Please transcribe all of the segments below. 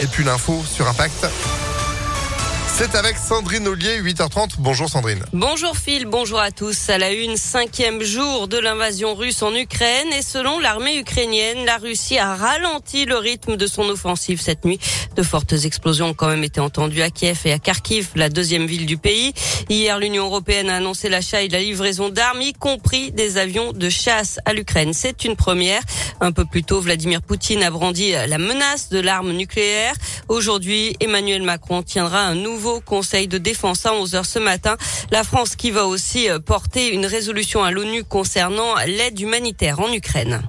Et puis l'info sur Impact. C'est avec Sandrine Ollier, 8h30. Bonjour Sandrine. Bonjour Phil, bonjour à tous. À la une, cinquième jour de l'invasion russe en Ukraine et selon l'armée ukrainienne, la Russie a ralenti le rythme de son offensive cette nuit. De fortes explosions ont quand même été entendues à Kiev et à Kharkiv, la deuxième ville du pays. Hier, l'Union européenne a annoncé l'achat et la livraison d'armes, y compris des avions de chasse à l'Ukraine. C'est une première. Un peu plus tôt, Vladimir Poutine a brandi la menace de l'arme nucléaire. Aujourd'hui, Emmanuel Macron tiendra un nouveau Conseil de défense à 11h ce matin. La France qui va aussi euh, porter une résolution à l'ONU concernant l'aide humanitaire en Ukraine.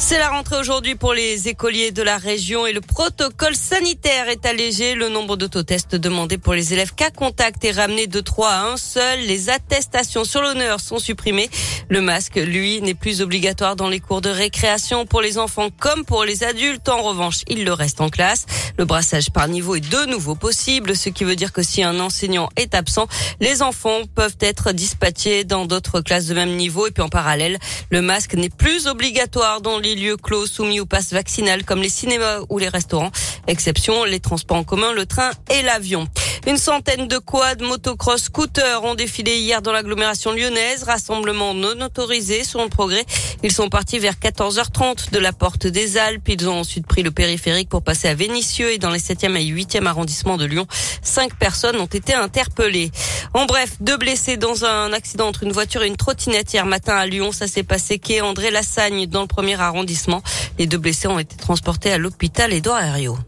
C'est la rentrée aujourd'hui pour les écoliers de la région et le protocole sanitaire est allégé. Le nombre d'autotests demandés pour les élèves cas contact est ramené de 3 à 1 seul. Les attestations sur l'honneur sont supprimées. Le masque, lui, n'est plus obligatoire dans les cours de récréation pour les enfants comme pour les adultes. En revanche, il le reste en classe. Le brassage par niveau est de nouveau possible, ce qui veut dire que si un enseignant est absent, les enfants peuvent être dispatchés dans d'autres classes de même niveau. Et puis en parallèle, le masque n'est plus obligatoire dans les lieux clos soumis au pass vaccinal comme les cinémas ou les restaurants. Exception, les transports en commun, le train et l'avion. Une centaine de quads, motocross, scooters ont défilé hier dans l'agglomération lyonnaise. Rassemblement non autorisé sur le progrès. Ils sont partis vers 14h30 de la porte des Alpes. Ils ont ensuite pris le périphérique pour passer à Vénissieux et dans les 7e et 8e arrondissements de Lyon. Cinq personnes ont été interpellées. En bref, deux blessés dans un accident entre une voiture et une trottinette hier matin à Lyon. Ça s'est passé quai André Lassagne dans le premier arrondissement. Les deux blessés ont été transportés à l'hôpital Édouard Herriot.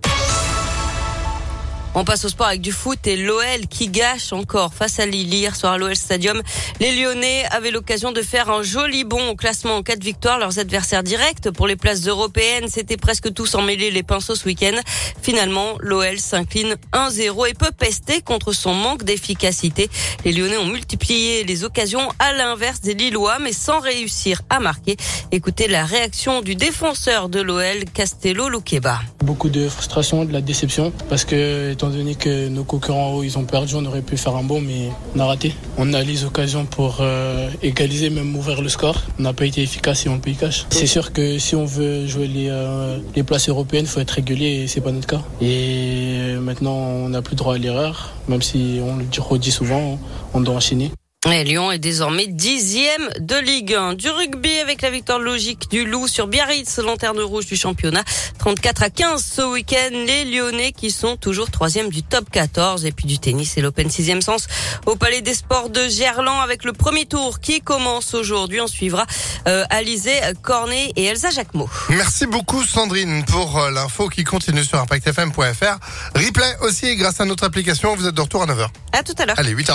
On passe au sport avec du foot et l'OL qui gâche encore face à Lille hier soir à l'OL Stadium. Les Lyonnais avaient l'occasion de faire un joli bond au classement en cas de victoire. Leurs adversaires directs pour les places européennes, c'était presque tous emmêlés les pinceaux ce week-end. Finalement, l'OL s'incline 1-0 et peut pester contre son manque d'efficacité. Les Lyonnais ont multiplié les occasions à l'inverse des Lillois, mais sans réussir à marquer. Écoutez la réaction du défenseur de l'OL, Castello Luqueba. Beaucoup de frustration, de la déception, parce que étant donné que nos concurrents ils ont perdu, on aurait pu faire un bon, mais on a raté. On a les occasions pour euh, égaliser, même ouvrir le score. On n'a pas été efficace et on le paye cash. C'est sûr que si on veut jouer les, euh, les places européennes, il faut être régulier et c'est pas notre cas. Et maintenant, on n'a plus droit à l'erreur, même si on le redit souvent, on doit enchaîner. Et Lyon est désormais dixième de Ligue 1. Du rugby avec la victoire logique du Loup sur Biarritz, lanterne rouge du championnat. 34 à 15 ce week-end. Les Lyonnais qui sont toujours troisième du top 14. Et puis du tennis et l'Open sixième sens au Palais des Sports de Gerland avec le premier tour qui commence aujourd'hui. On suivra euh, Alizé Cornet et Elsa Jacquemot. Merci beaucoup Sandrine pour euh, l'info qui continue sur impactfm.fr. Replay aussi grâce à notre application. Vous êtes de retour à 9h. À tout à l'heure. Allez, 8h33.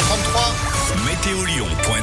Météolion.net